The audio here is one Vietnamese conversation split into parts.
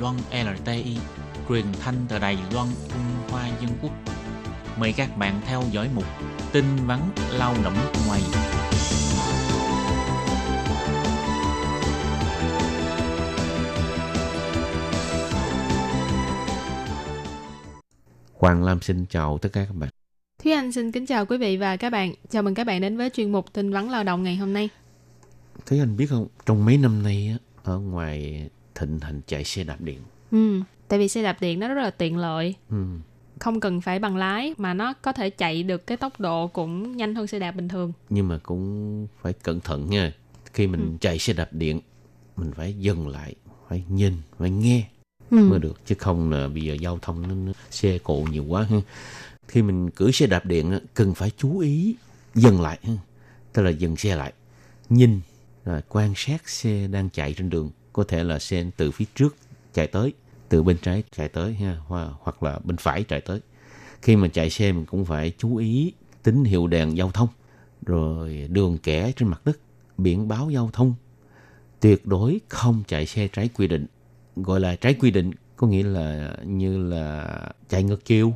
Loan LTI, truyền thanh từ Đài Loan, Trung Hoa Dân Quốc. Mời các bạn theo dõi mục tin vắn lao động ngoài. Hoàng Lam xin chào tất cả các bạn. Thúy Anh xin kính chào quý vị và các bạn. Chào mừng các bạn đến với chuyên mục tin vắn lao động ngày hôm nay. Thế anh biết không, trong mấy năm nay á, ở ngoài thịnh hành chạy xe đạp điện. Ừ, tại vì xe đạp điện nó rất là tiện lợi. Ừ. Không cần phải bằng lái mà nó có thể chạy được cái tốc độ cũng nhanh hơn xe đạp bình thường. Nhưng mà cũng phải cẩn thận nha. Khi mình ừ. chạy xe đạp điện, mình phải dừng lại, phải nhìn, phải nghe ừ. mới được. Chứ không là bây giờ giao thông nó, nó xe cộ nhiều quá. Ha. Khi mình cưỡi xe đạp điện, cần phải chú ý dừng lại. Ha. Tức là dừng xe lại, nhìn, rồi quan sát xe đang chạy trên đường. Có thể là xe từ phía trước chạy tới từ bên trái chạy tới ha hoặc là bên phải chạy tới. Khi mà chạy xe mình cũng phải chú ý tín hiệu đèn giao thông rồi đường kẻ trên mặt đất biển báo giao thông. Tuyệt đối không chạy xe trái quy định. Gọi là trái quy định có nghĩa là như là chạy ngược chiều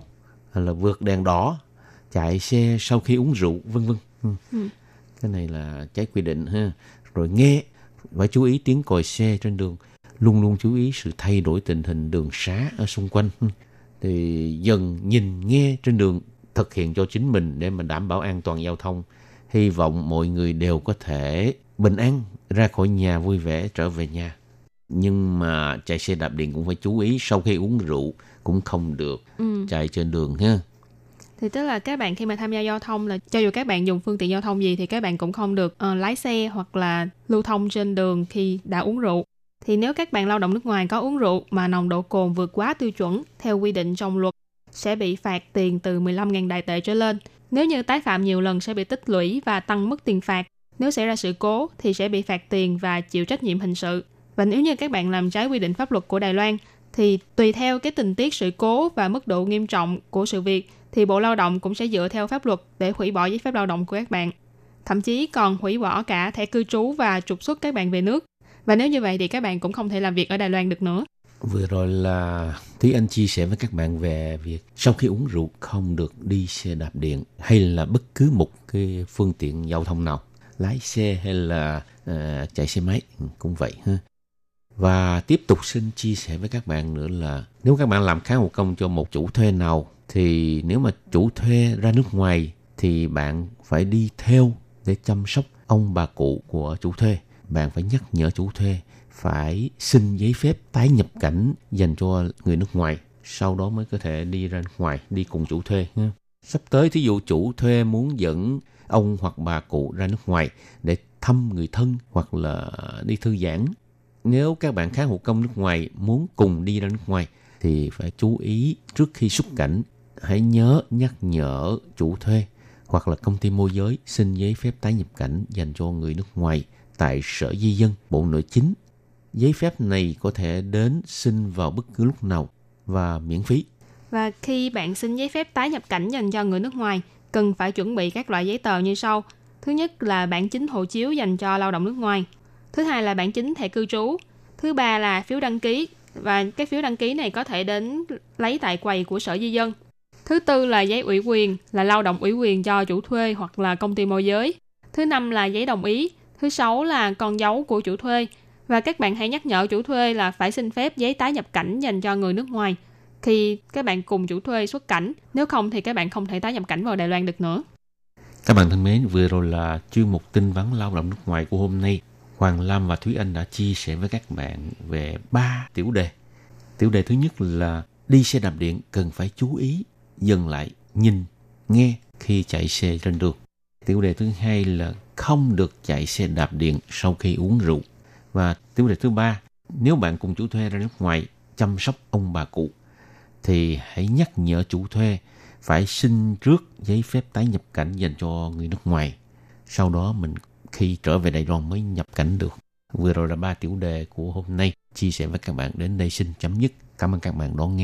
hay là vượt đèn đỏ chạy xe sau khi uống rượu vân vân. Ừ. cái này là trái quy định ha. Rồi nghe phải chú ý tiếng còi xe trên đường. Luôn luôn chú ý sự thay đổi tình hình đường xá ở xung quanh. Thì dần nhìn nghe trên đường thực hiện cho chính mình để mà đảm bảo an toàn giao thông. Hy vọng mọi người đều có thể bình an ra khỏi nhà vui vẻ trở về nhà. Nhưng mà chạy xe đạp điện cũng phải chú ý sau khi uống rượu cũng không được ừ. chạy trên đường ha thì tức là các bạn khi mà tham gia giao thông là cho dù các bạn dùng phương tiện giao thông gì thì các bạn cũng không được uh, lái xe hoặc là lưu thông trên đường khi đã uống rượu thì nếu các bạn lao động nước ngoài có uống rượu mà nồng độ cồn vượt quá tiêu chuẩn theo quy định trong luật sẽ bị phạt tiền từ 15.000 đại tệ trở lên. Nếu như tái phạm nhiều lần sẽ bị tích lũy và tăng mức tiền phạt. Nếu xảy ra sự cố thì sẽ bị phạt tiền và chịu trách nhiệm hình sự. Và nếu như các bạn làm trái quy định pháp luật của Đài Loan thì tùy theo cái tình tiết sự cố và mức độ nghiêm trọng của sự việc thì Bộ Lao động cũng sẽ dựa theo pháp luật để hủy bỏ giấy phép lao động của các bạn. Thậm chí còn hủy bỏ cả thẻ cư trú và trục xuất các bạn về nước và nếu như vậy thì các bạn cũng không thể làm việc ở Đài Loan được nữa. Vừa rồi là Thúy Anh chia sẻ với các bạn về việc sau khi uống rượu không được đi xe đạp điện hay là bất cứ một cái phương tiện giao thông nào, lái xe hay là uh, chạy xe máy cũng vậy ha. Và tiếp tục xin chia sẻ với các bạn nữa là nếu các bạn làm khá hộ công cho một chủ thuê nào, thì nếu mà chủ thuê ra nước ngoài thì bạn phải đi theo để chăm sóc ông bà cụ của chủ thuê. Bạn phải nhắc nhở chủ thuê phải xin giấy phép tái nhập cảnh dành cho người nước ngoài, sau đó mới có thể đi ra nước ngoài đi cùng chủ thuê sắp tới thí dụ chủ thuê muốn dẫn ông hoặc bà cụ ra nước ngoài để thăm người thân hoặc là đi thư giãn nếu các bạn khá hộ công nước ngoài muốn cùng đi ra nước ngoài thì phải chú ý trước khi xuất cảnh hãy nhớ nhắc nhở chủ thuê hoặc là công ty môi giới xin giấy phép tái nhập cảnh dành cho người nước ngoài tại Sở Di dân, Bộ Nội chính. Giấy phép này có thể đến xin vào bất cứ lúc nào và miễn phí. Và khi bạn xin giấy phép tái nhập cảnh dành cho người nước ngoài, cần phải chuẩn bị các loại giấy tờ như sau. Thứ nhất là bản chính hộ chiếu dành cho lao động nước ngoài. Thứ hai là bản chính thẻ cư trú. Thứ ba là phiếu đăng ký và cái phiếu đăng ký này có thể đến lấy tại quầy của Sở Di dân. Thứ tư là giấy ủy quyền, là lao động ủy quyền cho chủ thuê hoặc là công ty môi giới. Thứ năm là giấy đồng ý, Thứ sáu là con dấu của chủ thuê. Và các bạn hãy nhắc nhở chủ thuê là phải xin phép giấy tái nhập cảnh dành cho người nước ngoài khi các bạn cùng chủ thuê xuất cảnh. Nếu không thì các bạn không thể tái nhập cảnh vào Đài Loan được nữa. Các bạn thân mến, vừa rồi là chuyên mục tin vắn lao động nước ngoài của hôm nay. Hoàng Lam và Thúy Anh đã chia sẻ với các bạn về ba tiểu đề. Tiểu đề thứ nhất là đi xe đạp điện cần phải chú ý, dừng lại, nhìn, nghe khi chạy xe trên đường. Tiểu đề thứ hai là không được chạy xe đạp điện sau khi uống rượu. Và tiểu đề thứ ba, nếu bạn cùng chủ thuê ra nước ngoài chăm sóc ông bà cụ, thì hãy nhắc nhở chủ thuê phải xin trước giấy phép tái nhập cảnh dành cho người nước ngoài. Sau đó mình khi trở về Đài Loan mới nhập cảnh được. Vừa rồi là ba tiểu đề của hôm nay, chia sẻ với các bạn đến đây xin chấm dứt. Cảm ơn các bạn đón nghe.